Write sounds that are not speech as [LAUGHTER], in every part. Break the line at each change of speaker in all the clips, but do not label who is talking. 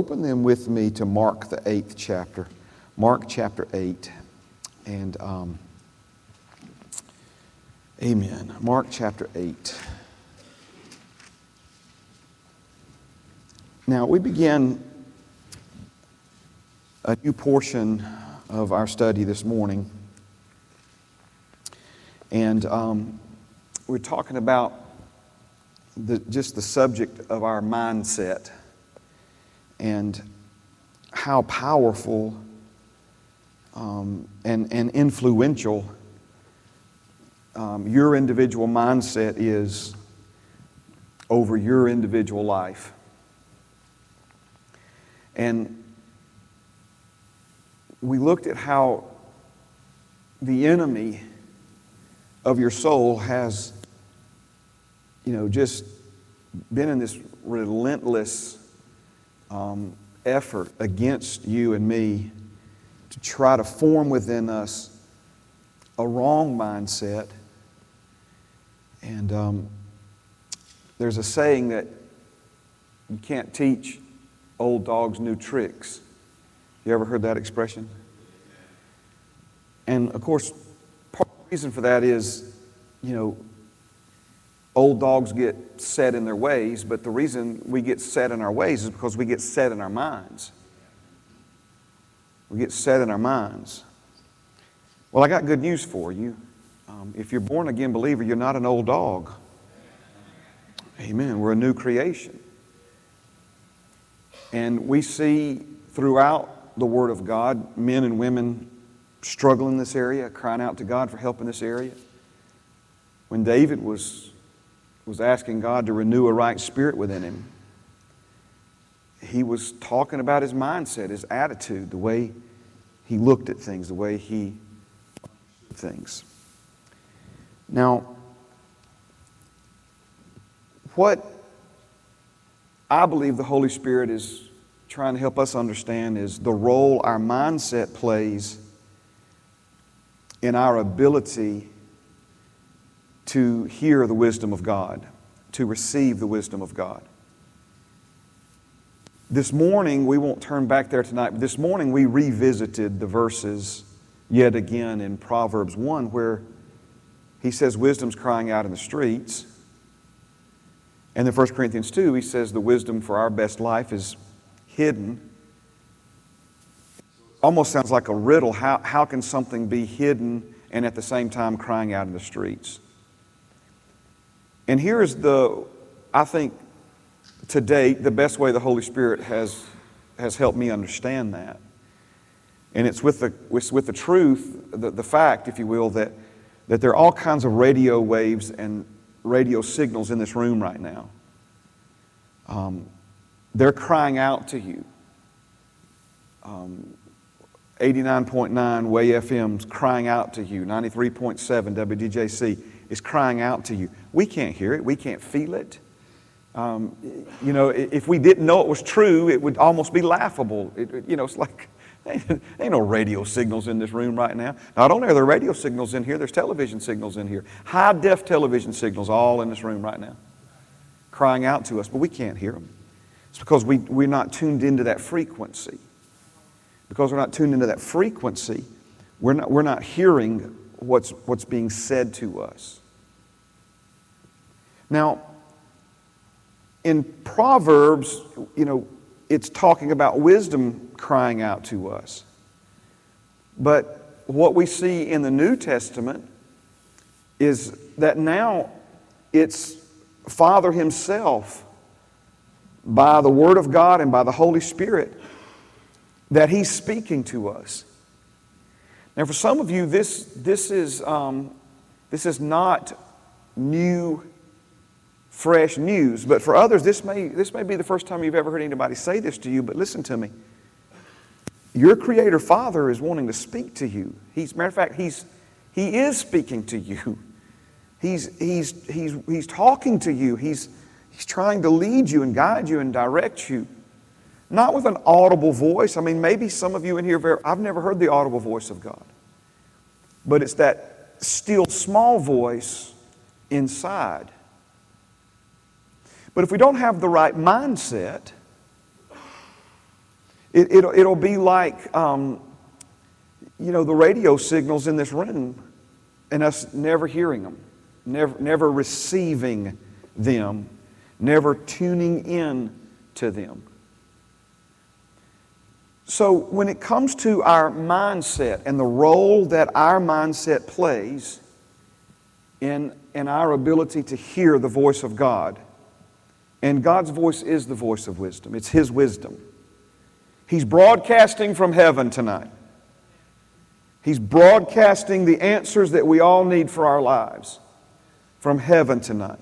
open them with me to Mark, the eighth chapter. Mark chapter 8. And, um, amen. Mark chapter 8. Now, we begin a new portion of our study this morning. And um, we're talking about the, just the subject of our mindset and how powerful um, and, and influential um, your individual mindset is over your individual life. And we looked at how the enemy of your soul has, you know, just been in this relentless um, effort against you and me to try to form within us a wrong mindset. And um, there's a saying that you can't teach old dogs new tricks. You ever heard that expression? And of course, part of the reason for that is, you know, old dogs get set in their ways, but the reason we get set in our ways is because we get set in our minds. We get set in our minds. Well, I got good news for you. Um, if you're born again believer, you're not an old dog. Amen. We're a new creation. And we see throughout the Word of God men and women struggling in this area, crying out to God for help in this area. When David was, was asking God to renew a right spirit within him, he was talking about his mindset, his attitude, the way he looked at things, the way he things. Now, what I believe the Holy Spirit is trying to help us understand is the role our mindset plays in our ability to hear the wisdom of God, to receive the wisdom of God. This morning, we won't turn back there tonight, but this morning we revisited the verses yet again in Proverbs 1 where he says wisdom's crying out in the streets. And in 1 Corinthians 2, he says the wisdom for our best life is hidden. Almost sounds like a riddle. How, how can something be hidden and at the same time crying out in the streets? And here's the, I think, to date, the best way the Holy Spirit has, has helped me understand that. And it's with the, it's with the truth, the, the fact, if you will, that, that there are all kinds of radio waves and radio signals in this room right now. Um, they're crying out to you. Um, 89.9 Way FM's crying out to you. 93.7 WDJC is crying out to you. We can't hear it, we can't feel it. Um, you know, if we didn't know it was true, it would almost be laughable. It, you know, it's like, [LAUGHS] ain't, ain't no radio signals in this room right now. Not only are there radio signals in here, there's television signals in here. High def television signals all in this room right now, crying out to us, but we can't hear them. It's because we, we're not tuned into that frequency. Because we're not tuned into that frequency, we're not, we're not hearing what's, what's being said to us. Now, in Proverbs, you know, it's talking about wisdom crying out to us. But what we see in the New Testament is that now it's Father Himself, by the Word of God and by the Holy Spirit, that He's speaking to us. Now, for some of you, this, this, is, um, this is not new fresh news. But for others, this may, this may be the first time you've ever heard anybody say this to you, but listen to me. Your Creator Father is wanting to speak to you. He's, matter of fact, he's, He is speaking to you. He's, he's, he's, he's talking to you. He's, he's trying to lead you and guide you and direct you. Not with an audible voice. I mean, maybe some of you in here, I've never heard the audible voice of God. But it's that still small voice inside but if we don't have the right mindset, It, it'll, it'll be like, um, you know, the radio signals in this room and us never hearing them, never, never receiving them, never tuning in to them. So, when it comes to our mindset and the role that our mindset plays in, in our ability to hear the voice of God, and God's voice is the voice of wisdom, it's His wisdom. He's broadcasting from heaven tonight. He's broadcasting the answers that we all need for our lives from heaven tonight.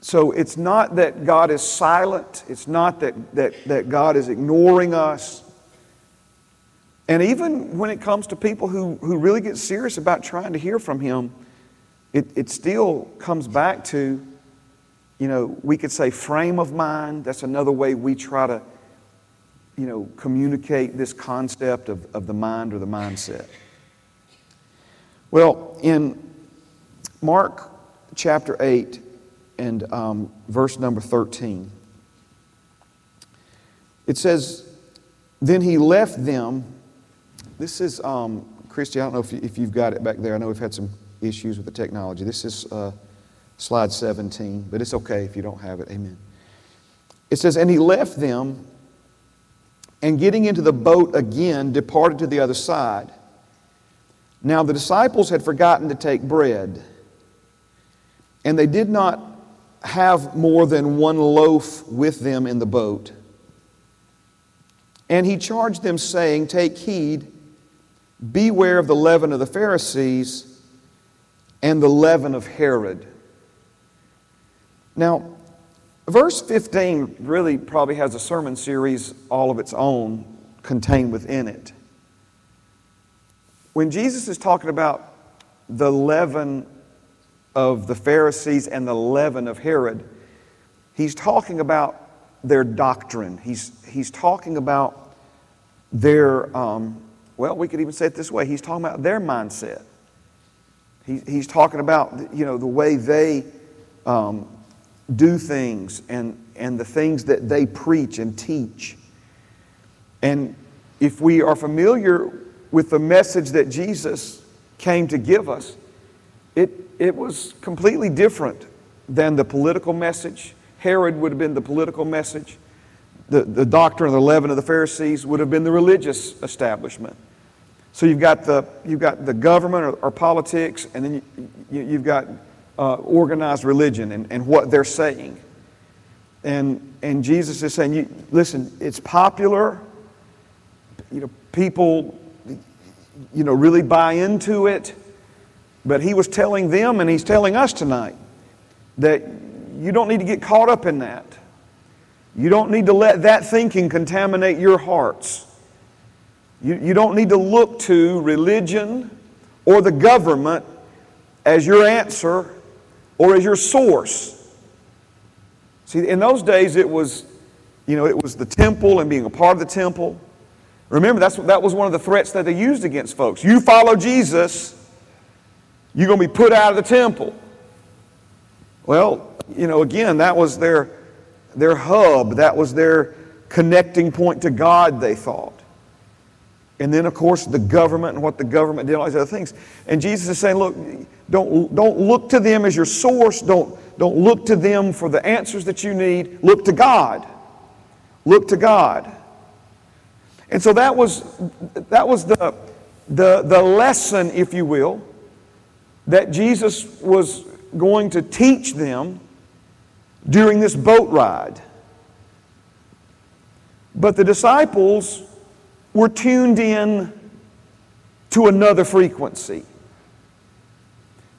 So it's not that God is silent, it's not that, that, that God is ignoring us. And even when it comes to people who, who really get serious about trying to hear from Him, it, it still comes back to, you know, we could say frame of mind. That's another way we try to, you know, communicate this concept of, of the mind or the mindset. Well, in Mark chapter 8, and um, verse number 13. It says, Then he left them. This is, um, Christy, I don't know if, if you've got it back there. I know we've had some issues with the technology. This is uh, slide 17, but it's okay if you don't have it. Amen. It says, And he left them, and getting into the boat again, departed to the other side. Now the disciples had forgotten to take bread, and they did not have more than one loaf with them in the boat. And he charged them, saying, Take heed, beware of the leaven of the Pharisees and the leaven of Herod. Now, verse 15 really probably has a sermon series all of its own contained within it. When Jesus is talking about the leaven of the Pharisees and the leaven of Herod, he's talking about their doctrine. He's, he's talking about their, um, well, we could even say it this way he's talking about their mindset. He, he's talking about, you know, the way they um, do things and, and the things that they preach and teach. And if we are familiar with the message that Jesus came to give us, it, it was completely different than the political message. Herod would have been the political message. The, the doctrine of the leaven of the Pharisees would have been the religious establishment. So you've got the, you've got the government or, or politics, and then you, you, have got uh, organized religion and, and what they're saying. And, and Jesus is saying, you, listen, it's popular. You know, people, you know, really buy into it. But he was telling them, and he's telling us tonight, that you don't need to get caught up in that. You don't need to let that thinking contaminate your hearts. You, you don't need to look to religion or the government as your answer or as your source. See, in those days it was, you know, it was the temple and being a part of the temple. Remember, that's, that was one of the threats that they used against folks. You follow Jesus, you're going to be put out of the temple. Well, you know, again, that was their, their hub, that was their connecting point to God, they thought. And then, of course, the government and what the government did, all these other things. And Jesus is saying, look, don't, don't look to them as your source. Don't, don't look to them for the answers that you need. Look to God. Look to God. And so that was, that was the, the, the lesson, if you will, that Jesus was going to teach them during this boat ride. But the disciples were tuned in to another frequency.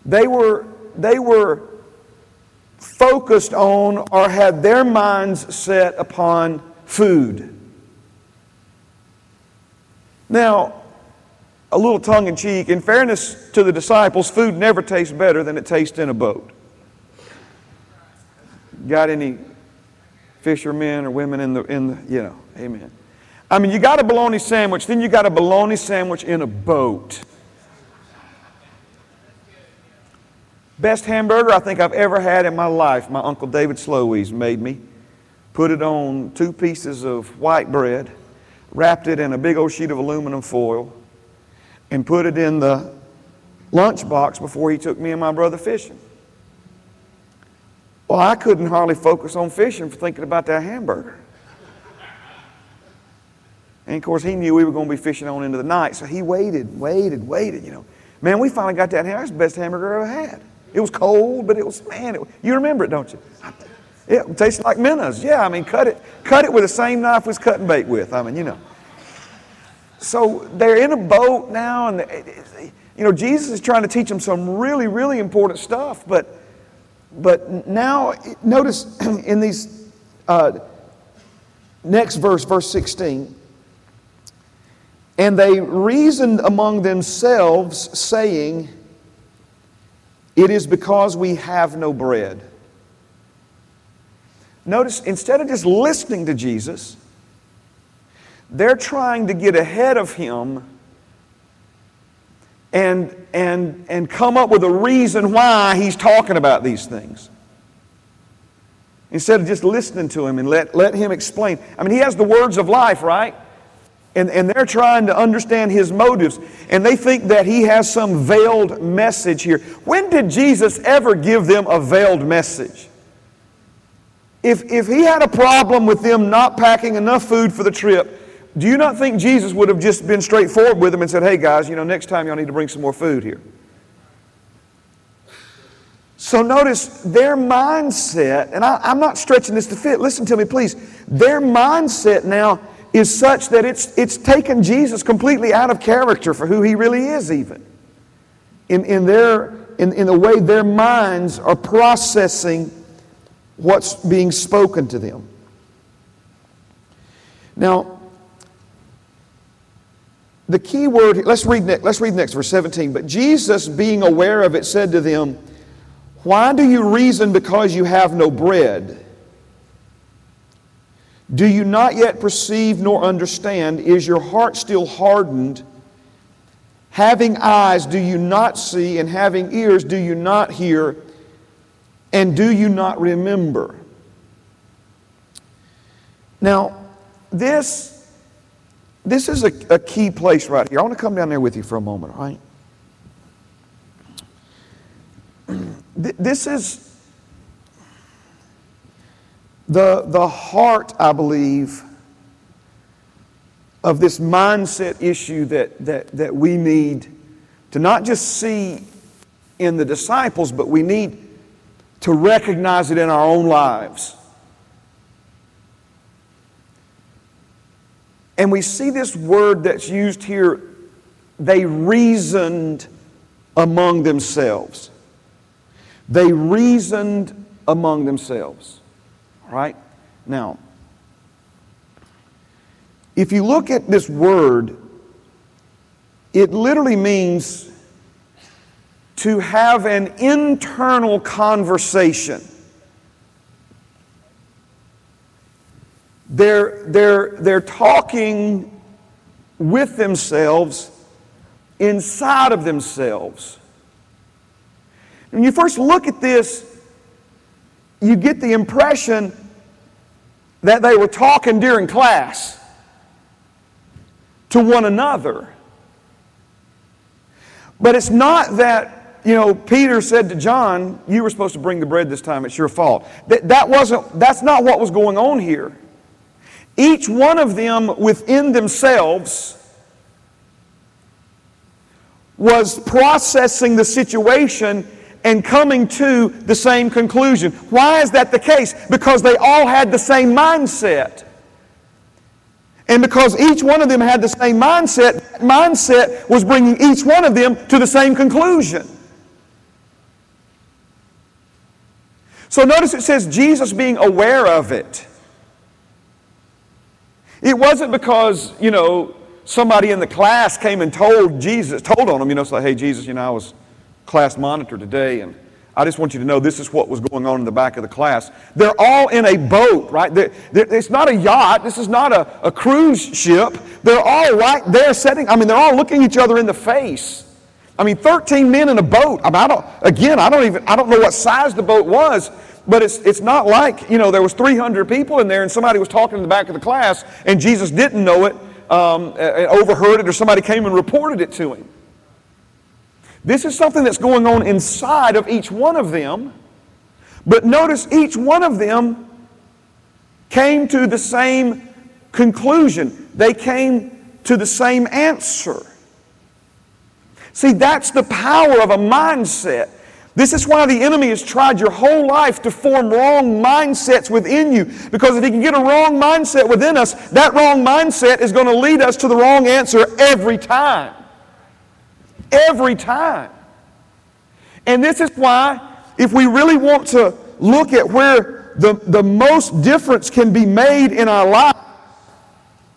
They were, they were focused on or had their minds set upon food. Now, a little tongue in cheek, in fairness to the disciples, food never tastes better than it tastes in a boat. Got any fishermen or women in the, in the, you know, amen. I mean, you got a bologna sandwich, then you got a bologna sandwich in a boat. Best hamburger I think I've ever had in my life, my Uncle David Slowies made me. put it on two pieces of white bread, wrapped it in a big old sheet of aluminum foil, and put it in the lunchbox before he took me and my brother fishing. Well, I couldn't hardly focus on fishing for thinking about that hamburger. And of course, he knew we were going to be fishing on into the night, so he waited, waited, waited, you know. Man, we finally got that hamburger. That's the best hamburger I ever had. It was cold, but it was, man, it, you remember it, don't you? It tasted like minnows. Yeah, I mean, cut it, cut it with the same knife we was cutting bait with. I mean, you know. So they're in a boat now, and you know, Jesus is trying to teach them some really, really important stuff. But, but now, notice [CLEARS THROAT] in these uh, next verse, verse 16, and they reasoned among themselves, saying, It is because we have no bread. Notice, instead of just listening to Jesus, they're trying to get ahead of him and, and, and come up with a reason why he's talking about these things. Instead of just listening to him and let, let him explain. I mean, he has the words of life, right? And, and they're trying to understand his motives. And they think that he has some veiled message here. When did Jesus ever give them a veiled message? If, if he had a problem with them not packing enough food for the trip, do you not think Jesus would have just been straightforward with them and said, hey guys, you know, next time y'all need to bring some more food here? So notice their mindset, and I, am not stretching this to fit, listen to me please. Their mindset now is such that it's, it's taken Jesus completely out of character for who he really is, even. In, in, their, in, in the way their minds are processing what's being spoken to them. Now, the key word, let's read, next, let's read next, verse 17. But Jesus, being aware of it, said to them, Why do you reason because you have no bread? Do you not yet perceive nor understand? Is your heart still hardened? Having eyes, do you not see? And having ears, do you not hear? And do you not remember? Now, this, this is a, a key place right here. I want to come down there with you for a moment, all right? [CLEARS THROAT] This is the, the heart, I believe, of this mindset issue that, that, that we need to not just see in the disciples, but we need to recognize it in our own lives. And we see this word that's used here, they reasoned among themselves. They reasoned among themselves. Right? Now, if you look at this word, it literally means to have an internal conversation. They're, they're, they're talking with themselves, inside of themselves. When you first look at this, you get the impression that they were talking during class to one another. But it's not that you know, Peter said to John, You were supposed to bring the bread this time, it's your fault. That, that wasn't, that's not what was going on here. Each one of them within themselves was processing the situation and coming to the same conclusion. Why is that the case? Because they all had the same mindset. And because each one of them had the same mindset, that mindset was bringing each one of them to the same conclusion. So notice it says Jesus being aware of it. It wasn't because, you know, somebody in the class came and told Jesus, told on him, you know, say, hey, Jesus, you know, I was class monitor today and I just want you to know this is what was going on in the back of the class. They're all in a boat, right? They're, they're, it's not a yacht. This is not a, a cruise ship. They're all right there sitting. I mean, they're all looking each other in the face. I mean, 13 men in a boat. I, mean, I don't, again, I don't even, I don't know what size the boat was, but it's, it's not like, you know, there was 300 people in there and somebody was talking in the back of the class and Jesus didn't know it, um, overheard it, or somebody came and reported it to him. This is something that's going on inside of each one of them. But notice each one of them came to the same conclusion. They came to the same answer. See, that's the power of a mindset. This is why the enemy has tried your whole life to form wrong mindsets within you. Because if he can get a wrong mindset within us, that wrong mindset is going to lead us to the wrong answer every time. Every time. And this is why, if we really want to look at where the, the most difference can be made in our life,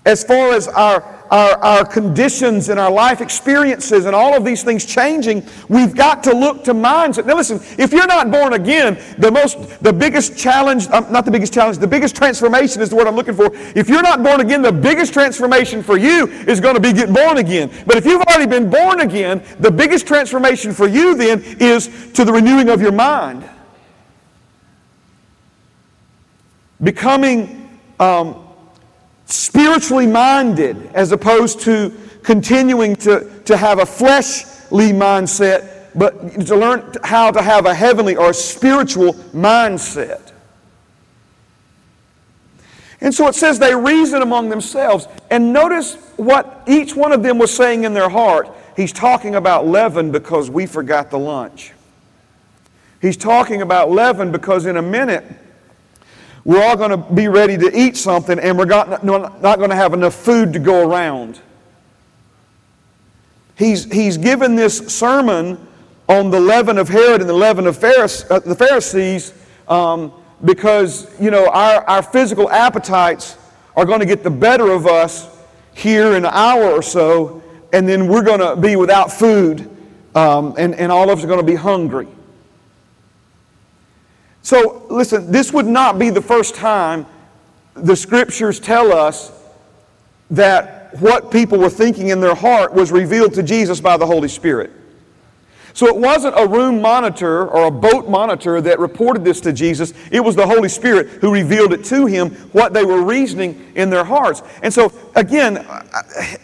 as far as our, our, our conditions and our life experiences and all of these things changing, we've got to look to mindset. Now listen, if you're not born again, the most, the biggest challenge, um, not the biggest challenge, the biggest transformation is the word I'm looking for. If you're not born again, the biggest transformation for you is going to be getting born again. But if you've already been born again, the biggest transformation for you then is to the renewing of your mind. Becoming um, spiritually minded as opposed to continuing to, to have a fleshly mindset, but to learn how to have a heavenly or a spiritual mindset. And so it says they reason among themselves. And notice what each one of them was saying in their heart. He's talking about leaven because we forgot the lunch. He's talking about leaven because in a minute, we're all going to be ready to eat something and we're not, not going to have enough food to go around. He's, he's given this sermon on the leaven of Herod and the leaven of uh, the Pharisees um, because, you know, our, our physical appetites are going to get the better of us here in an hour or so, and then we're going to be without food, um, and, and all of us are going to be hungry. So, listen, this would not be the first time the scriptures tell us that what people were thinking in their heart was revealed to Jesus by the Holy Spirit. So it wasn't a room monitor or a boat monitor that reported this to Jesus. It was the Holy Spirit who revealed it to him, what they were reasoning in their hearts. And so, again,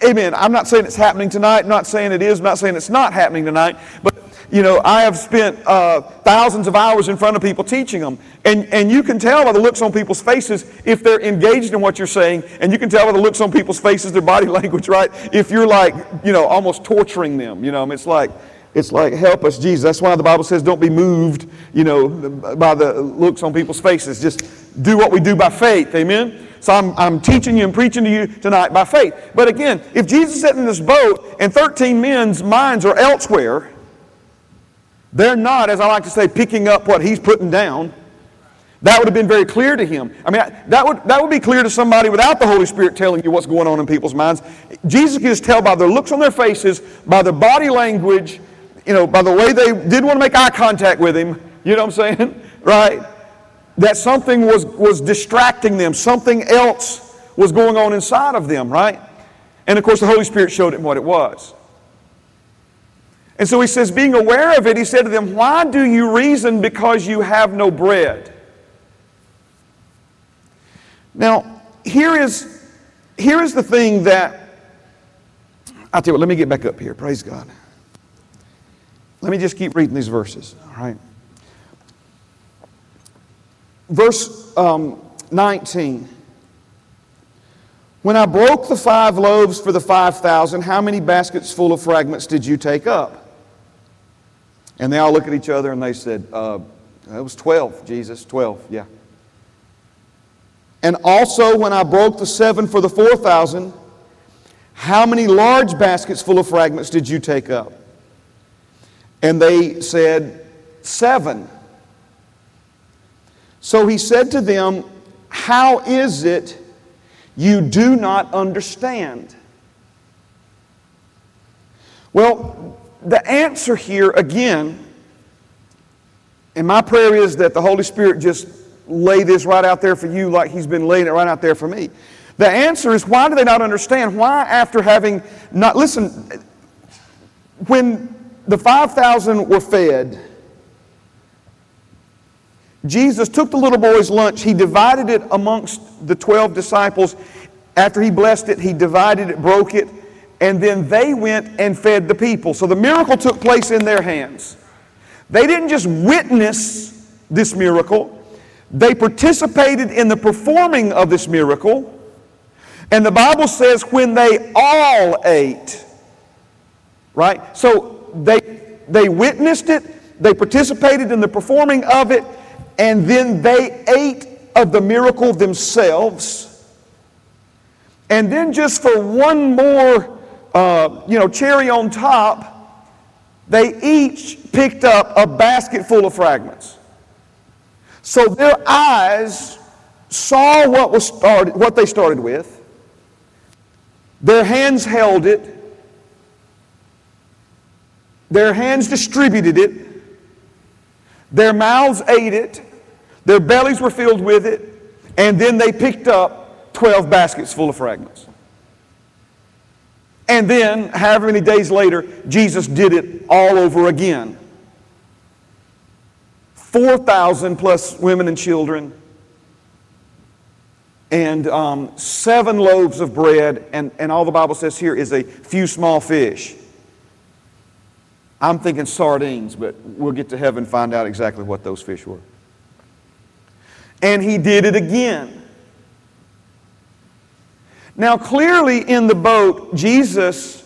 amen. I'm not saying it's happening tonight. I'm not saying it is. I'm not saying it's not happening tonight. But you know, I have spent uh, thousands of hours in front of people teaching them. And, and you can tell by the looks on people's faces if they're engaged in what you're saying. And you can tell by the looks on people's faces, their body [LAUGHS] language, right? If you're like, you know, almost torturing them. You know, it's like, it's like, help us, Jesus. That's why the Bible says don't be moved, you know, by the looks on people's faces. Just do what we do by faith. Amen? So I'm, I'm teaching you and preaching to you tonight by faith. But again, if Jesus is sitting in this boat and 13 men's minds are elsewhere, they're not, as I like to say, picking up what he's putting down. That would have been very clear to him. I mean, that would, that would be clear to somebody without the Holy Spirit telling you what's going on in people's minds. Jesus can just tell by their looks on their faces, by their body language, you know, by the way they didn't want to make eye contact with him, you know what I'm saying? [LAUGHS] right? That something was, was distracting them, something else was going on inside of them, right? And of course, the Holy Spirit showed him what it was. And so he says, being aware of it, he said to them, Why do you reason because you have no bread? Now, here is, here is the thing that, I'll tell you what, let me get back up here. Praise God. Let me just keep reading these verses, all right? Verse um, 19. When I broke the five loaves for the 5,000, how many baskets full of fragments did you take up? And they all look at each other and they said, uh, It was 12, Jesus, 12, yeah. And also, when I broke the seven for the 4,000, how many large baskets full of fragments did you take up? And they said, Seven. So he said to them, How is it you do not understand? Well, the answer here, again, and my prayer is that the Holy Spirit just lay this right out there for you like He's been laying it right out there for me. The answer is why do they not understand? Why, after having not, listen, when the 5,000 were fed, Jesus took the little boy's lunch, he divided it amongst the 12 disciples. After he blessed it, he divided it, broke it, and then they went and fed the people. So the miracle took place in their hands. They didn't just witness this miracle, they participated in the performing of this miracle. And the Bible says when they all ate, right? So they, they witnessed it, they participated in the performing of it, and then they ate of the miracle themselves. And then, just for one more, uh, you know, cherry on top, they each picked up a basket full of fragments. So their eyes saw what was started, what they started with. Their hands held it. Their hands distributed it. Their mouths ate it. Their bellies were filled with it. And then they picked up 12 baskets full of fragments. And then, however many days later, Jesus did it all over again. 4,000 plus women and children, and um, seven loaves of bread, and, and all the Bible says here is a few small fish. I'm thinking sardines, but we'll get to heaven and find out exactly what those fish were. And he did it again. Now, clearly in the boat, Jesus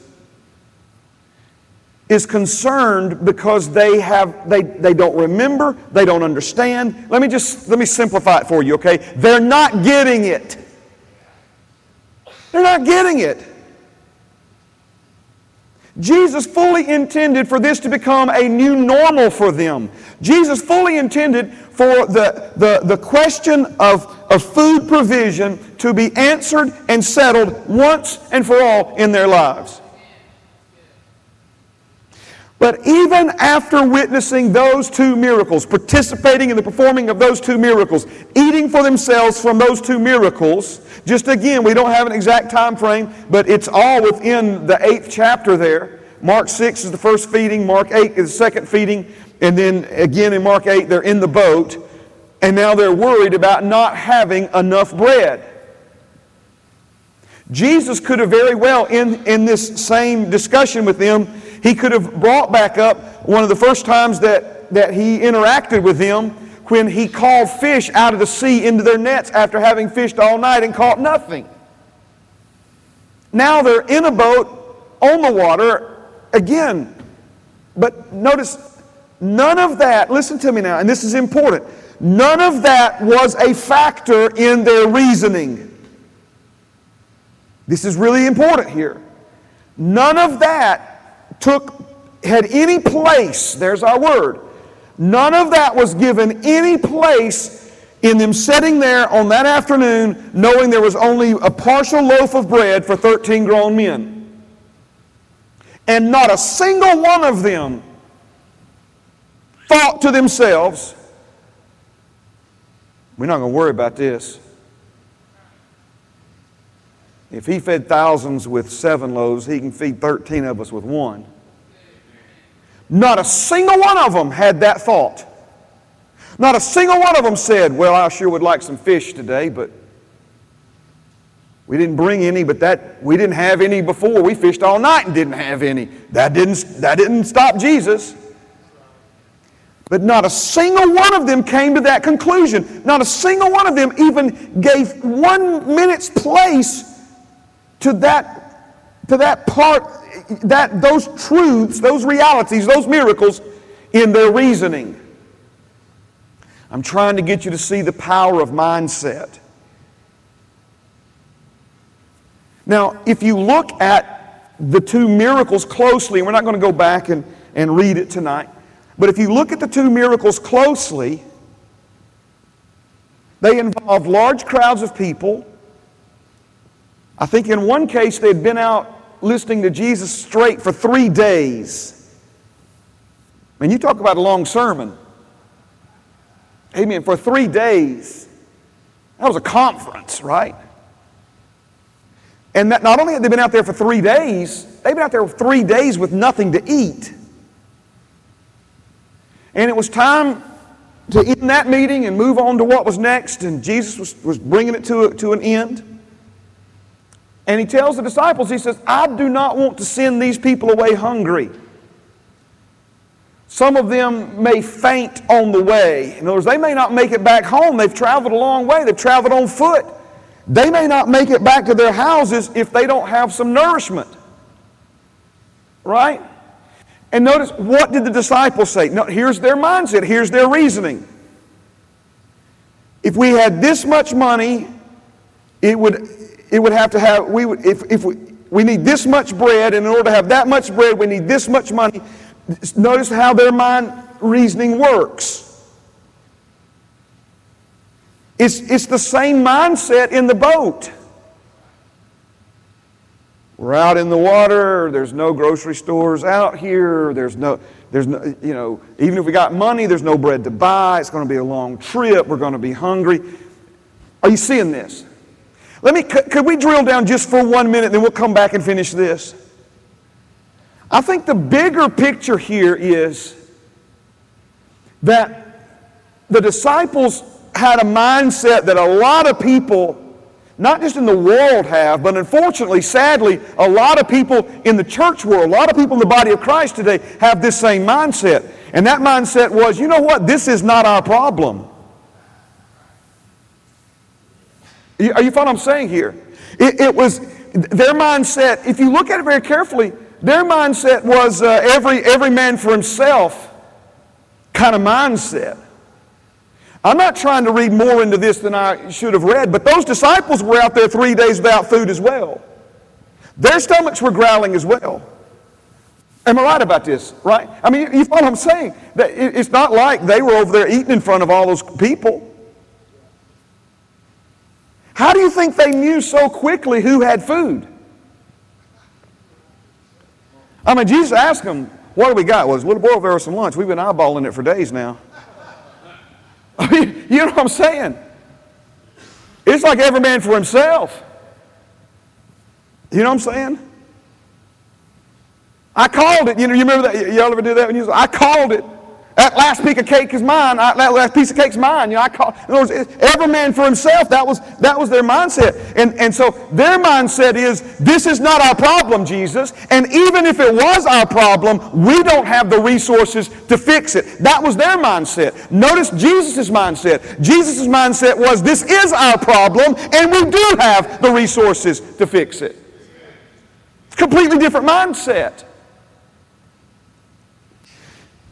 is concerned because they have they, they don't remember they don't understand. Let me just let me simplify it for you okay? They're not getting it. They're not getting it jesus fully intended for this to become a new normal for them. Jesus fully intended for the, the, the question of, of food provision to be answered and settled once and for all in their lives but even after witnessing those two miracles, participating in the performing of those two miracles, eating for themselves from those two miracles, just again, we don't have an exact time frame, but it's all within the eighth chapter there. Mark 6 is the first feeding, Mark 8 is the second feeding, and then again in Mark 8, they're in the boat, and now they're worried about not having enough bread. Jesus could have very well, in, in this same discussion with them, he could have brought back up one of the first times that, that he interacted with them when he called fish out of the sea into their nets after having fished all night and caught nothing. Now they're in a boat on the water again. But notice, none of that, listen to me now, and this is important, none of that was a factor in their reasoning. This is really important here. None of that took, had any place, there's our word, none of that was given any place in them sitting there on that afternoon knowing there was only a partial loaf of bread for 13 grown men. And not a single one of them thought to themselves, we're not going to worry about this. If he fed thousands with seven loaves, he can feed 13 of us with one. Not a single one of them had that thought. Not a single one of them said, Well, I sure would like some fish today, but we didn't bring any, but that we didn't have any before. We fished all night and didn't have any. That didn't, that didn't stop Jesus. But not a single one of them came to that conclusion. Not a single one of them even gave one minute's place to that, to that part, that, those truths, those realities, those miracles in their reasoning. I'm trying to get you to see the power of mindset. Now, if you look at the two miracles closely, we're not going to go back and, and read it tonight, but if you look at the two miracles closely, they involve large crowds of people I think in one case they'd been out listening to Jesus straight for three days. Mean, you talk about a long sermon. Amen. For three days. That was a conference, right? And that not only had they been out there for three days, they've been out there for three days with nothing to eat. And it was time to end that meeting and move on to what was next, and Jesus was, was bringing it to, a, to an end. And he tells the disciples, he says, I do not want to send these people away hungry. Some of them may faint on the way. In other words, they may not make it back home. They've traveled a long way, they've traveled on foot. They may not make it back to their houses if they don't have some nourishment. Right? And notice, what did the disciples say? Here's their mindset, here's their reasoning. If we had this much money, it would, it would have to have, we would, if, if we, we need this much bread, and in order to have that much bread, we need this much money. Notice how their mind reasoning works. It's, it's the same mindset in the boat. We're out in the water. There's no grocery stores out here. There's no, there's no, you know, even if we got money, there's no bread to buy. It's going to be a long trip. We're going to be hungry. Are you seeing this? Let me, could we drill down just for one minute, then we'll come back and finish this? I think the bigger picture here is that the disciples had a mindset that a lot of people not just in the world have, but unfortunately, sadly, a lot of people in the church world, a lot of people in the body of Christ today have this same mindset. And that mindset was, you know what, this is not our problem. Are you following what I'm saying here? It, it, was their mindset, if you look at it very carefully, their mindset was uh, every, every man for himself kind of mindset. I'm not trying to read more into this than I should have read, but those disciples were out there three days without food as well. Their stomachs were growling as well. Am I right about this? Right? I mean, you follow what I'm saying? That it's not like they were over there eating in front of all those people. How do you think they knew so quickly who had food? I mean, Jesus asked them, What do we got? Well, little boy there some lunch. We've been eyeballing it for days now. I [LAUGHS] mean, you know what I'm saying? It's like every man for himself. You know what I'm saying? I called it. You know, you remember that? Y'all ever do that when you I called it. That last piece of cake is mine. I, that last piece of cake's mine. You know, I call, in other words, every man for himself. That was, that was their mindset. And, and so their mindset is, this is not our problem, Jesus. And even if it was our problem, we don't have the resources to fix it. That was their mindset. Notice Jesus' mindset. Jesus' mindset was, this is our problem, and we do have the resources to fix it. Completely different mindset.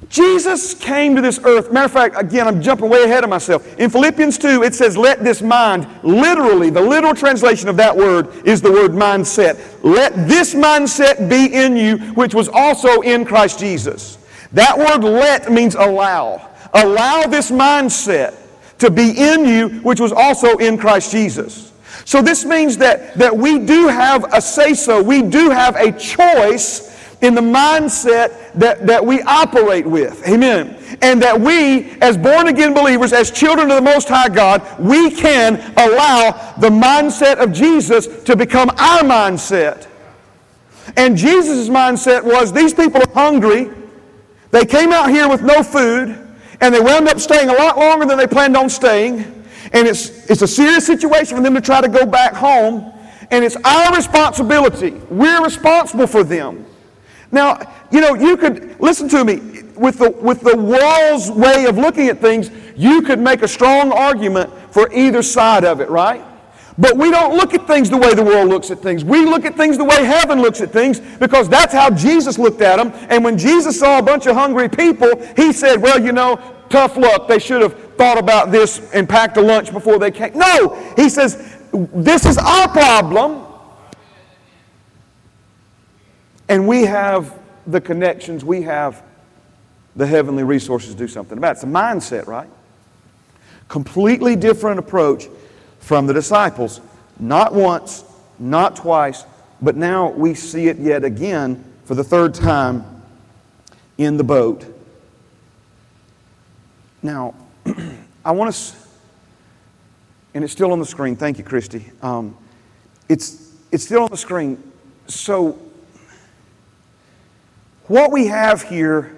Jesus came to this earth. Matter of fact, again, I'm jumping way ahead of myself. In Philippians 2, it says, Let this mind, literally, the literal translation of that word is the word mindset. Let this mindset be in you, which was also in Christ Jesus. That word let means allow. Allow this mindset to be in you, which was also in Christ Jesus. So this means that, that we do have a say so, we do have a choice in the mindset that, that we operate with. Amen. And that we, as born again believers, as children of the Most High God, we can allow the mindset of Jesus to become our mindset. And Jesus' mindset was these people are hungry. They came out here with no food, and they wound up staying a lot longer than they planned on staying. And it's, it's a serious situation for them to try to go back home. And it's our responsibility. We're responsible for them. Now, you know, you could, listen to me, with the, with the world's way of looking at things, you could make a strong argument for either side of it, right? But we don't look at things the way the world looks at things. We look at things the way heaven looks at things because that's how Jesus looked at them. And when Jesus saw a bunch of hungry people, he said, Well, you know, tough luck. They should have thought about this and packed a lunch before they came. No, he says, This is our problem. And we have the connections, we have the heavenly resources to do something about it. It's a mindset, right? Completely different approach from the disciples. Not once, not twice, but now we see it yet again for the third time in the boat. Now, [CLEARS THROAT] I want to, and it's still on the screen. Thank you, Christy. Um, it's, it's still on the screen. So, what we have here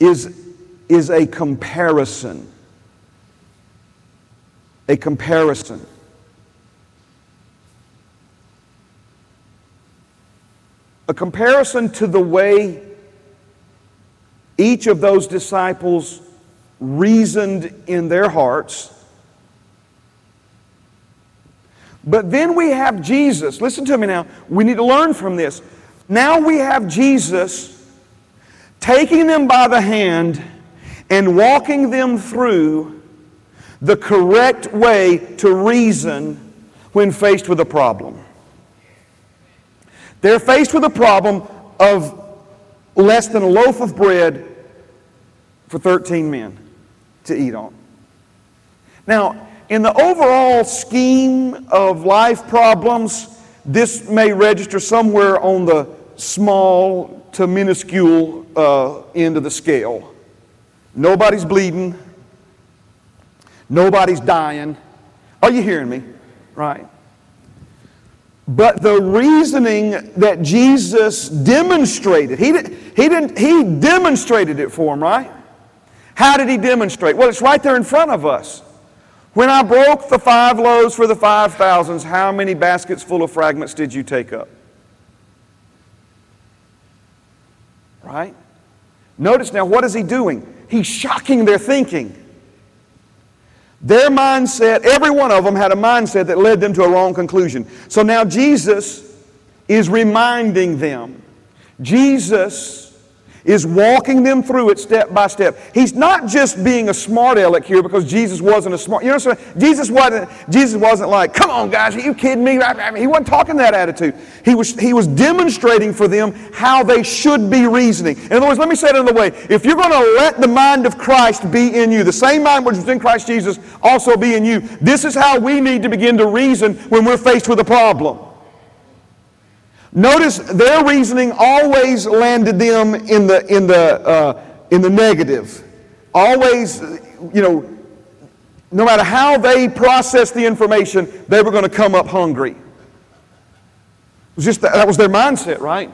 is is a comparison. A comparison. A comparison to the way each of those disciples reasoned in their hearts. But then we have Jesus. Listen to me now. We need to learn from this. Now we have Jesus taking them by the hand and walking them through the correct way to reason when faced with a problem. They're faced with a problem of less than a loaf of bread for 13 men to eat on. Now, in the overall scheme of life problems, this may register somewhere on the small to minuscule uh, end of the scale. Nobody's bleeding. Nobody's dying. Are you hearing me? Right. But the reasoning that Jesus demonstrated, he, did, he, didn't, he demonstrated it for him, right? How did he demonstrate? Well, it's right there in front of us. When I broke the five loaves for the five thousands, how many baskets full of fragments did you take up? Right? Notice now, what is he doing? He's shocking their thinking. Their mindset, every one of them had a mindset that led them to a wrong conclusion. So now Jesus is reminding them. Jesus is walking them through it step by step. He's not just being a smart aleck here because Jesus wasn't a smart. You know what I'm saying? Jesus wasn't. Jesus wasn't like, "Come on, guys, are you kidding me?" He wasn't talking that attitude. He was. He was demonstrating for them how they should be reasoning. In other words, let me say it another way: If you're going to let the mind of Christ be in you, the same mind which was in Christ Jesus also be in you. This is how we need to begin to reason when we're faced with a problem. Notice their reasoning always landed them in the, in the, uh, in the negative. Always, you know, no matter how they processed the information, they were going to come up hungry. It was just that, that was their mindset, right?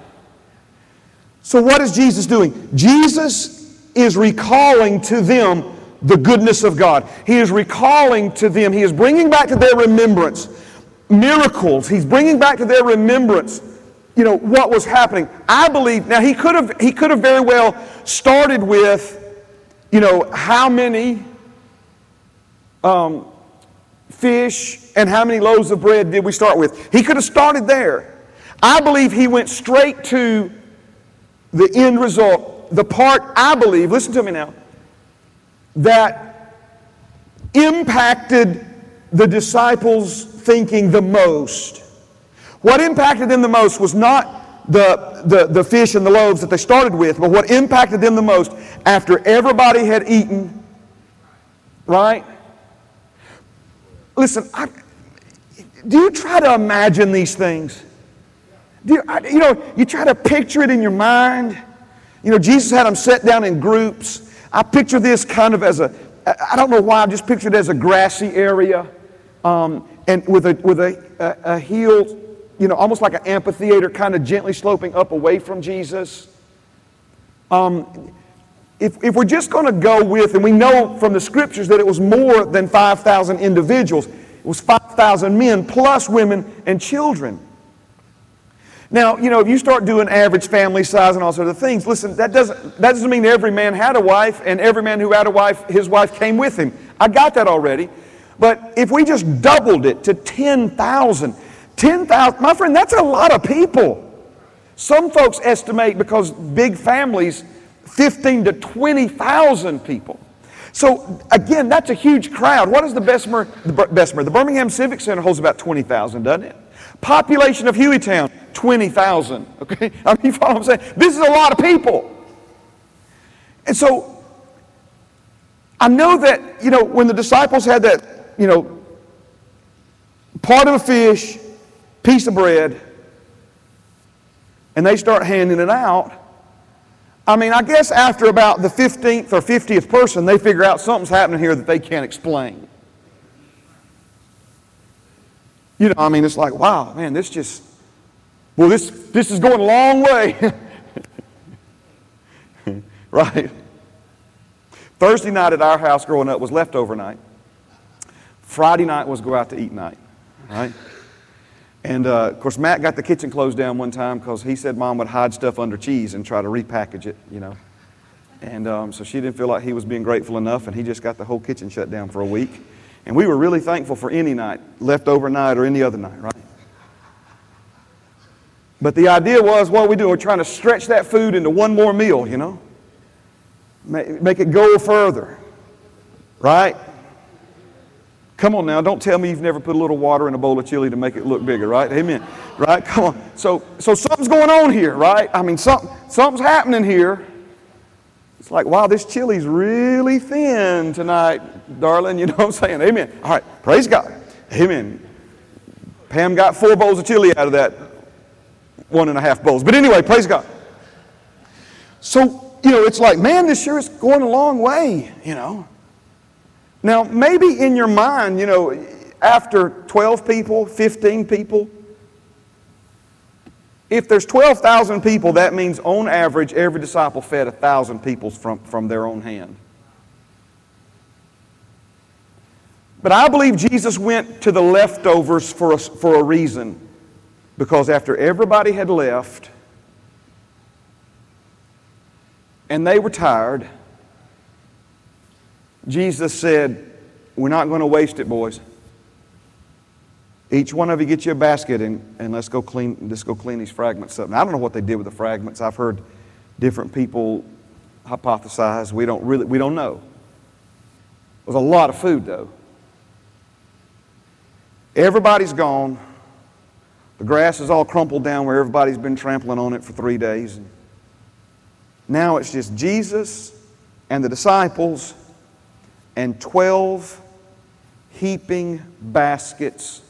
So, what is Jesus doing? Jesus is recalling to them the goodness of God. He is recalling to them, He is bringing back to their remembrance miracles. He's bringing back to their remembrance you know, what was happening. I believe, now he could have, he could have very well started with, you know, how many um, fish and how many loaves of bread did we start with? He could have started there. I believe he went straight to the end result. The part, I believe, listen to me now, that impacted the disciples' thinking the most what impacted them the most was not the, the, the fish and the loaves that they started with, but what impacted them the most after everybody had eaten, right? Listen, I, do you try to imagine these things? Do you, you know, you try to picture it in your mind. You know, Jesus had them set down in groups. I picture this kind of as a, I don't know why, I just picture it as a grassy area um, and with a, with a, a, a healed you know, almost like an amphitheater, kind of gently sloping up away from Jesus. Um, if, if we're just going to go with, and we know from the scriptures that it was more than 5,000 individuals, it was 5,000 men plus women and children. Now, you know, if you start doing average family size and all sorts of things, listen, that doesn't, that doesn't mean every man had a wife and every man who had a wife, his wife came with him. I got that already. But if we just doubled it to 10,000, 10,000, my friend, that's a lot of people. Some folks estimate because big families, 15 to 20,000 people. So again, that's a huge crowd. What is the Bessemer? The Bessemer, the Birmingham Civic Center holds about 20,000, doesn't it? Population of Hueytown, 20,000. [LAUGHS] Okay, I mean, you follow what I'm saying? This is a lot of people. And so I know that, you know, when the disciples had that, you know, part of a fish, piece of bread and they start handing it out. I mean, I guess after about the 15th or 50th person, they figure out something's happening here that they can't explain. You know, I mean, it's like, wow, man, this just, well, this, this is going a long way. [LAUGHS] right? Thursday night at our house growing up was leftover night. Friday night was go out to eat night, right? And uh, of course, Matt got the kitchen closed down one time because he said mom would hide stuff under cheese and try to repackage it, you know. And um, so she didn't feel like he was being grateful enough, and he just got the whole kitchen shut down for a week. And we were really thankful for any night, leftover night or any other night, right? But the idea was, what we do? We're trying to stretch that food into one more meal, you know? Make it go further, right? Come on now, don't tell me you've never put a little water in a bowl of chili to make it look bigger, right? Amen. Right? Come on. So, so something's going on here, right? I mean, something, something's happening here. It's like, wow, this chili's really thin tonight, darling. You know what I'm saying? Amen. All right, praise God. Amen. Pam got four bowls of chili out of that one and a half bowls. But anyway, praise God. So, you know, it's like, man, this sure is going a long way, you know. Now, maybe in your mind, you know, after 12 people, 15 people, if there's 12,000 people, that means on average, every disciple fed 1,000 people from, from their own hand. But I believe Jesus went to the leftovers for a, for a reason. Because after everybody had left and they were tired, Jesus said, We're not going to waste it, boys. Each one of you get you a basket and, and let's go clean let's go clean these fragments up. Now, I don't know what they did with the fragments. I've heard different people hypothesize. We don't really we don't know. It was a lot of food though. Everybody's gone. The grass is all crumpled down where everybody's been trampling on it for three days. Now it's just Jesus and the disciples and 12 heaping baskets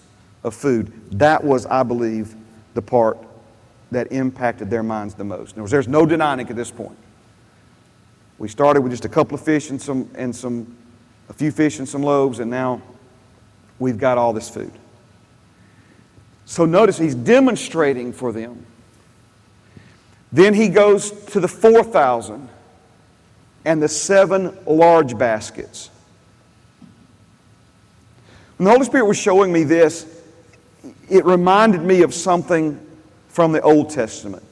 of food. That was, I believe, the part that impacted their minds the most. Words, there's no denying it at this point. We started with just a couple of fish and some, and some, a few fish and some loaves, and now we've got all this food. So notice he's demonstrating for them. Then he goes to the 4,000 and the seven large baskets. When the Holy Spirit was showing me this, it reminded me of something from the Old Testament.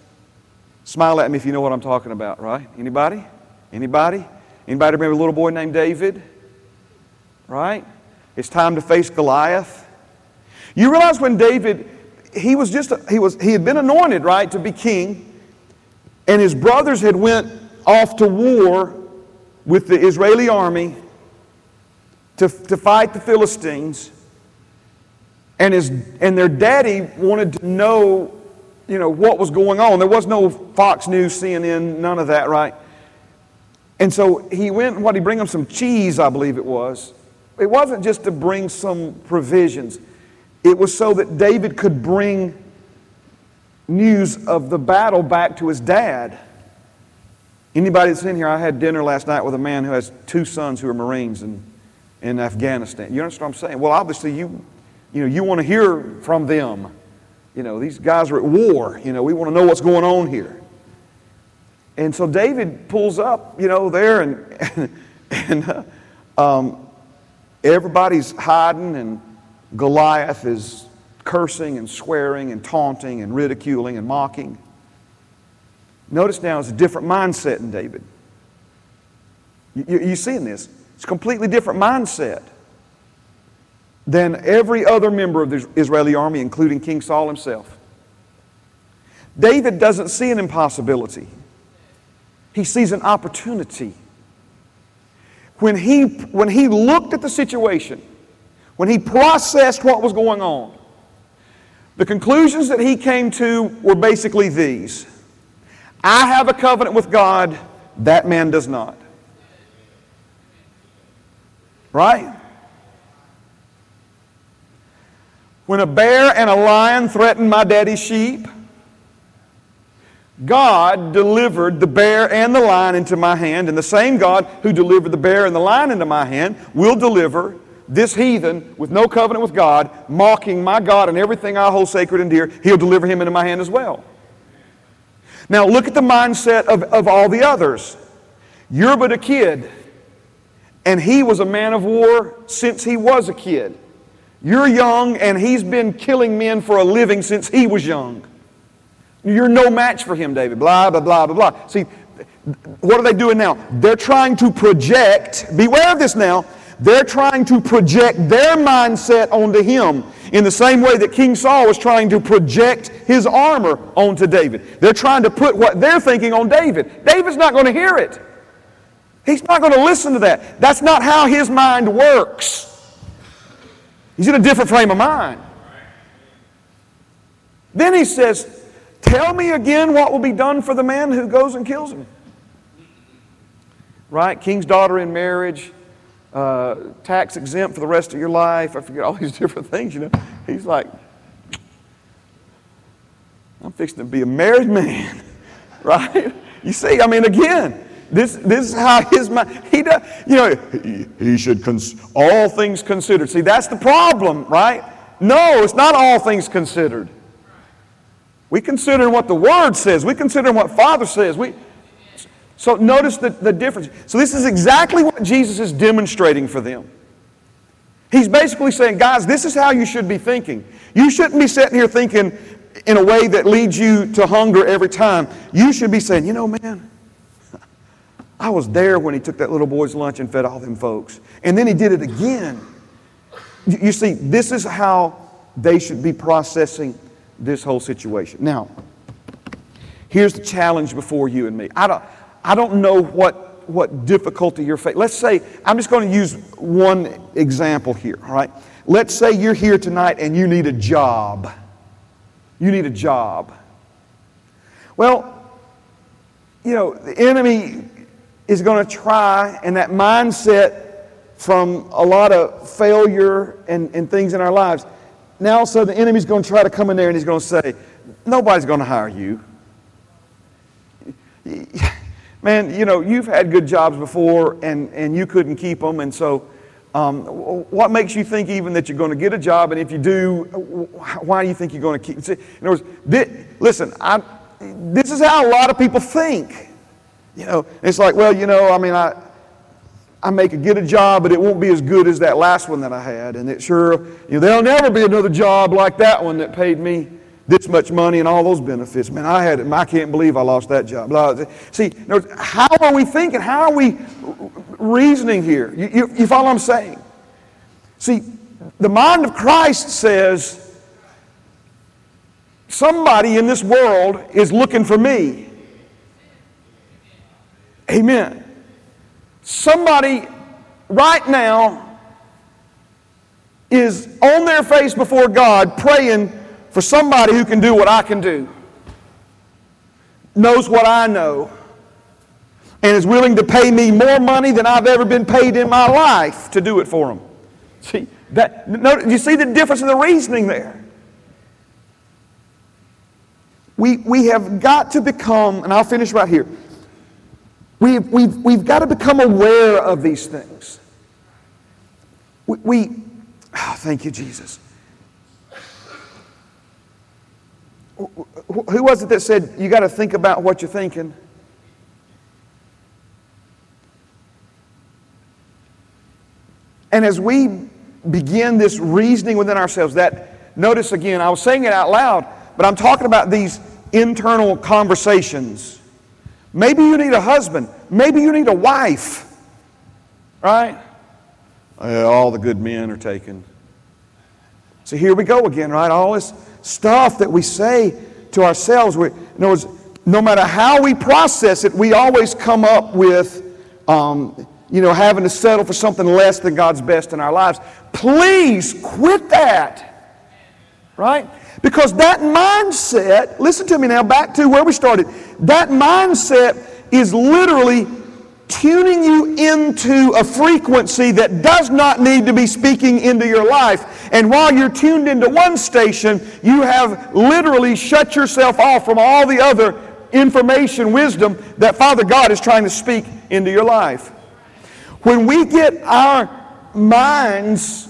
Smile at me if you know what I'm talking about, right? Anybody? Anybody? Anybody remember a little boy named David? Right? It's time to face Goliath. You realize when David, he was just, a, he was, he had been anointed, right, to be king, and his brothers had went off to war with the Israeli army, to, to fight the Philistines. And, his, and their daddy wanted to know, you know, what was going on. There was no Fox News, CNN, none of that, right? And so he went, what, he bring them some cheese, I believe it was. It wasn't just to bring some provisions. It was so that David could bring news of the battle back to his dad. Anybody that's in here, I had dinner last night with a man who has two sons who are Marines and in Afghanistan. You understand what I'm saying? Well, obviously, you, you, know, you want to hear from them. You know, these guys are at war. You know, we want to know what's going on here. And so David pulls up, you know, there, and, [LAUGHS] and, uh, um, everybody's hiding, and Goliath is cursing and swearing and taunting and ridiculing and mocking. Notice now it's a different mindset in David. You, you, you seeing this? It's a completely different mindset than every other member of the Israeli army, including King Saul himself. David doesn't see an impossibility, he sees an opportunity. When he, when he looked at the situation, when he processed what was going on, the conclusions that he came to were basically these I have a covenant with God, that man does not. Right? When a bear and a lion threatened my daddy's sheep, God delivered the bear and the lion into my hand, and the same God who delivered the bear and the lion into my hand will deliver this heathen with no covenant with God, mocking my God and everything I hold sacred and dear, he'll deliver him into my hand as well. Now look at the mindset of, of all the others. You're but a kid. And he was a man of war since he was a kid. You're young, and he's been killing men for a living since he was young. You're no match for him, David. Blah, blah, blah, blah, blah. See, what are they doing now? They're trying to project, beware of this now, they're trying to project their mindset onto him in the same way that King Saul was trying to project his armor onto David. They're trying to put what they're thinking on David. David's not going to hear it. He's not going to listen to that. That's not how his mind works. He's in a different frame of mind. Then he says, Tell me again what will be done for the man who goes and kills him. Right? King's daughter in marriage, uh, tax exempt for the rest of your life. I forget all these [LAUGHS] different things, you know. He's like, I'm fixing to be a married man, [LAUGHS] right? You see, I mean, again, this, this is how his mind, he does, you know, he, he should, cons- all things considered. See, that's the problem, right? No, it's not all things considered. We consider what the Word says. We consider what Father says. We, so notice the, the difference. So this is exactly what Jesus is demonstrating for them. He's basically saying, guys, this is how you should be thinking. You shouldn't be sitting here thinking in a way that leads you to hunger every time. You should be saying, you know, man, I was there when he took that little boy's lunch and fed all them folks. And then he did it again. You see, this is how they should be processing this whole situation. Now, here's the challenge before you and me. I don't, I don't know what, what difficulty you're facing. Let's say, I'm just going to use one example here, all right? Let's say you're here tonight and you need a job. You need a job. Well, you know, the enemy is going to try, and that mindset from a lot of failure and, and things in our lives now, so the enemy's going to try to come in there and he's going to say, Nobody's going to hire you. [LAUGHS] Man, you know, you've had good jobs before and, and you couldn't keep them. And so, um, what makes you think even that you're going to get a job? And if you do, why do you think you're going to keep? In other words, this, listen, I, this is how a lot of people think. You know, it's like, well, you know, I mean, I, I make a get a job, but it won't be as good as that last one that I had. And it sure, you know, there'll never be another job like that one that paid me this much money and all those benefits. Man, I had it. I can't believe I lost that job. See, how are we thinking? How are we reasoning here? You, you, you follow what I'm saying? See, the mind of Christ says somebody in this world is looking for me. Amen. Somebody right now is on their face before God praying for somebody who can do what I can do, knows what I know, and is willing to pay me more money than I've ever been paid in my life to do it for them. See, that, no, you see the difference in the reasoning there? We, we have got to become, and I'll finish right here. We've, we've, we've got to become aware of these things. We, we oh, thank you, Jesus. Who was it that said you got to think about what you're thinking? And as we begin this reasoning within ourselves, that, notice again, I was saying it out loud, but I'm talking about these internal conversations Maybe you need a husband. Maybe you need a wife. Right? all the good men are taken. So here we go again, right? All this stuff that we say to ourselves. We, in other words, no matter how we process it, we always come up with, um, you know, having to settle for something less than God's best in our lives. Please quit that. Right? Because that mindset, listen to me now, back to where we started. That mindset is literally tuning you into a frequency that does not need to be speaking into your life. And while you're tuned into one station, you have literally shut yourself off from all the other information, wisdom that Father God is trying to speak into your life. When we get our minds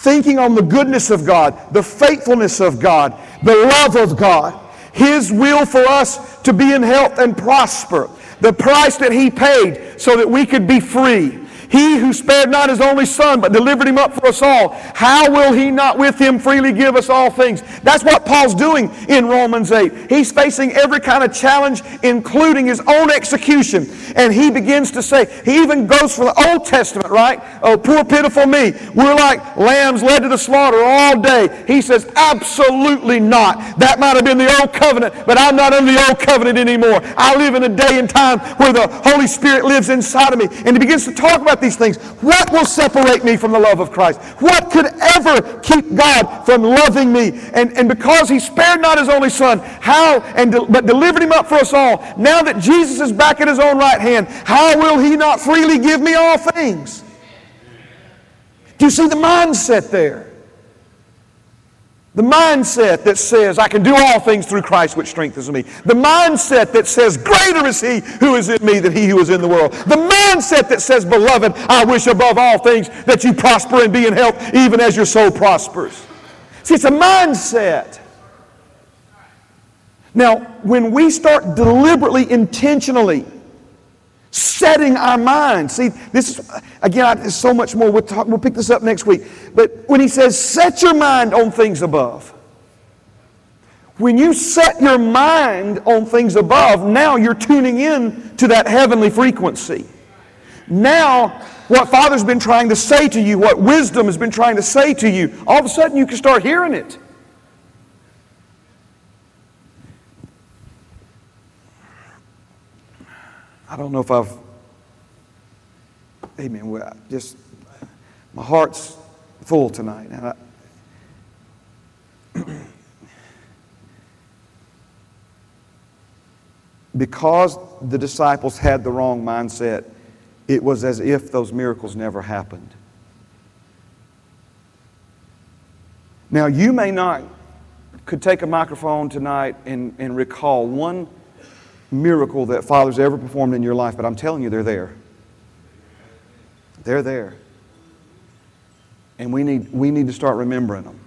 thinking on the goodness of God, the faithfulness of God, the love of God, His will for us to be in health and prosper, the price that He paid so that we could be free. He who spared not his only son, but delivered him up for us all, how will he not with him freely give us all things? That's what Paul's doing in Romans 8. He's facing every kind of challenge, including his own execution. And he begins to say, he even goes for the Old Testament, right? Oh, poor pitiful me. We're like lambs led to the slaughter all day. He says, absolutely not. That might have been the old covenant, but I'm not under the old covenant anymore. I live in a day and time where the Holy Spirit lives inside of me. And he begins to talk about these things. What will separate me from the love of Christ? What could ever keep God from loving me? And, and because he spared not his only son, how and de- but delivered him up for us all, now that Jesus is back at his own right hand, how will he not freely give me all things? Do you see the mindset there? The mindset that says, I can do all things through Christ which strengthens me. The mindset that says, Greater is He who is in me than He who is in the world. The mindset that says, Beloved, I wish above all things that you prosper and be in health, even as your soul prospers. See, it's a mindset. Now, when we start deliberately, intentionally setting our mind. See, this is, again, there's so much more. We'll, talk, we'll pick this up next week. But when he says, set your mind on things above, when you set your mind on things above, now you're tuning in to that heavenly frequency. Now, what Father's been trying to say to you, what wisdom has been trying to say to you, all of a sudden you can start hearing it. I don't know if I've, amen, well, just, my heart's full tonight. And I, [CLEARS THROAT] because the disciples had the wrong mindset, it was as if those miracles never happened. Now, you may not could take a microphone tonight and, and recall one miracle that Father's ever performed in your life, but I'm telling you, they're there. They're there. And we need, we need to start remembering them.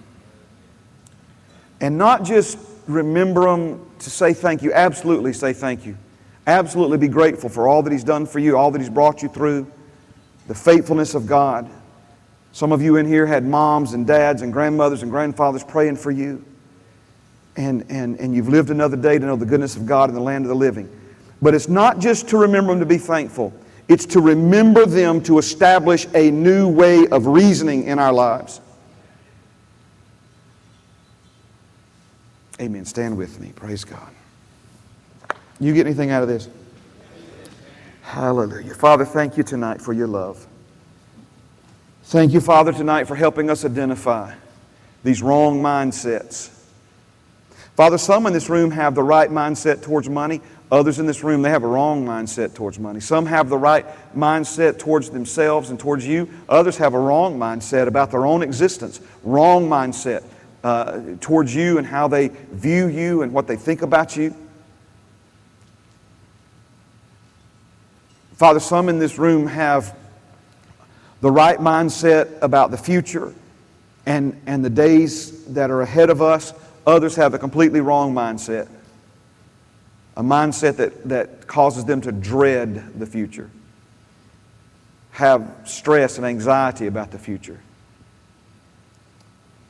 And not just remember them to say thank you, absolutely say thank you. Absolutely be grateful for all that He's done for you, all that He's brought you through, the faithfulness of God. Some of you in here had moms and dads and grandmothers and grandfathers praying for you and, and, and you've lived another day to know the goodness of God in the land of the living. But it's not just to remember them to be thankful, it's to remember them to establish a new way of reasoning in our lives. Amen. Stand with me. Praise God. You get anything out of this? Hallelujah. Father, thank you tonight for your love. Thank you, Father, tonight for helping us identify these wrong mindsets Father, some in this room have the right mindset towards money. Others in this room, they have a wrong mindset towards money. Some have the right mindset towards themselves and towards you. Others have a wrong mindset about their own existence, wrong mindset uh, towards you and how they view you and what they think about you. Father, some in this room have the right mindset about the future and, and the days that are ahead of us. Others have a completely wrong mindset, a mindset that, that causes them to dread the future, have stress and anxiety about the future.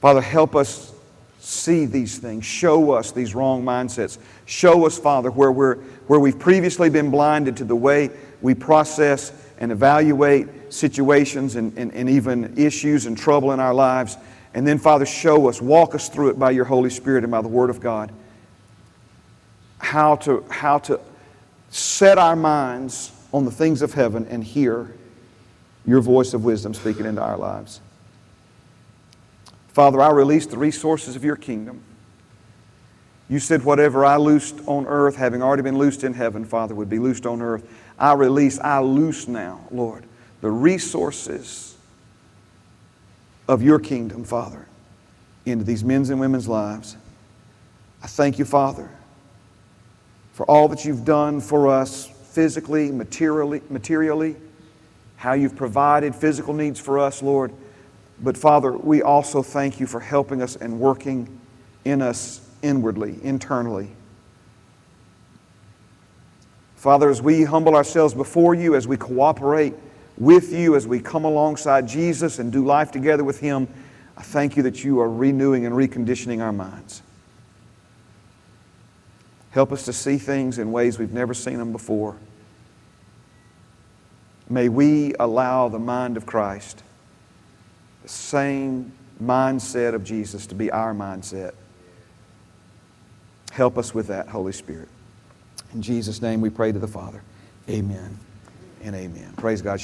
Father, help us see these things. Show us these wrong mindsets. Show us, Father, where, we're, where we've previously been blinded to the way we process and evaluate situations and, and, and even issues and trouble in our lives. And then, Father, show us, walk us through it by your Holy Spirit and by the Word of God, how to, how to set our minds on the things of heaven and hear your voice of wisdom speaking into our lives. Father, I release the resources of your kingdom. You said, whatever I loosed on earth, having already been loosed in heaven, Father, would be loosed on earth. I release, I loose now, Lord, the resources of your kingdom, Father, into these men's and women's lives. I thank you, Father, for all that you've done for us physically, materially, materially, how you've provided physical needs for us, Lord. But Father, we also thank you for helping us and working in us inwardly, internally. Father, as we humble ourselves before you, as we cooperate with you as we come alongside Jesus and do life together with Him. I thank you that you are renewing and reconditioning our minds. Help us to see things in ways we've never seen them before. May we allow the mind of Christ, the same mindset of Jesus, to be our mindset. Help us with that, Holy Spirit. In Jesus' name we pray to the Father. Amen and amen. Praise God.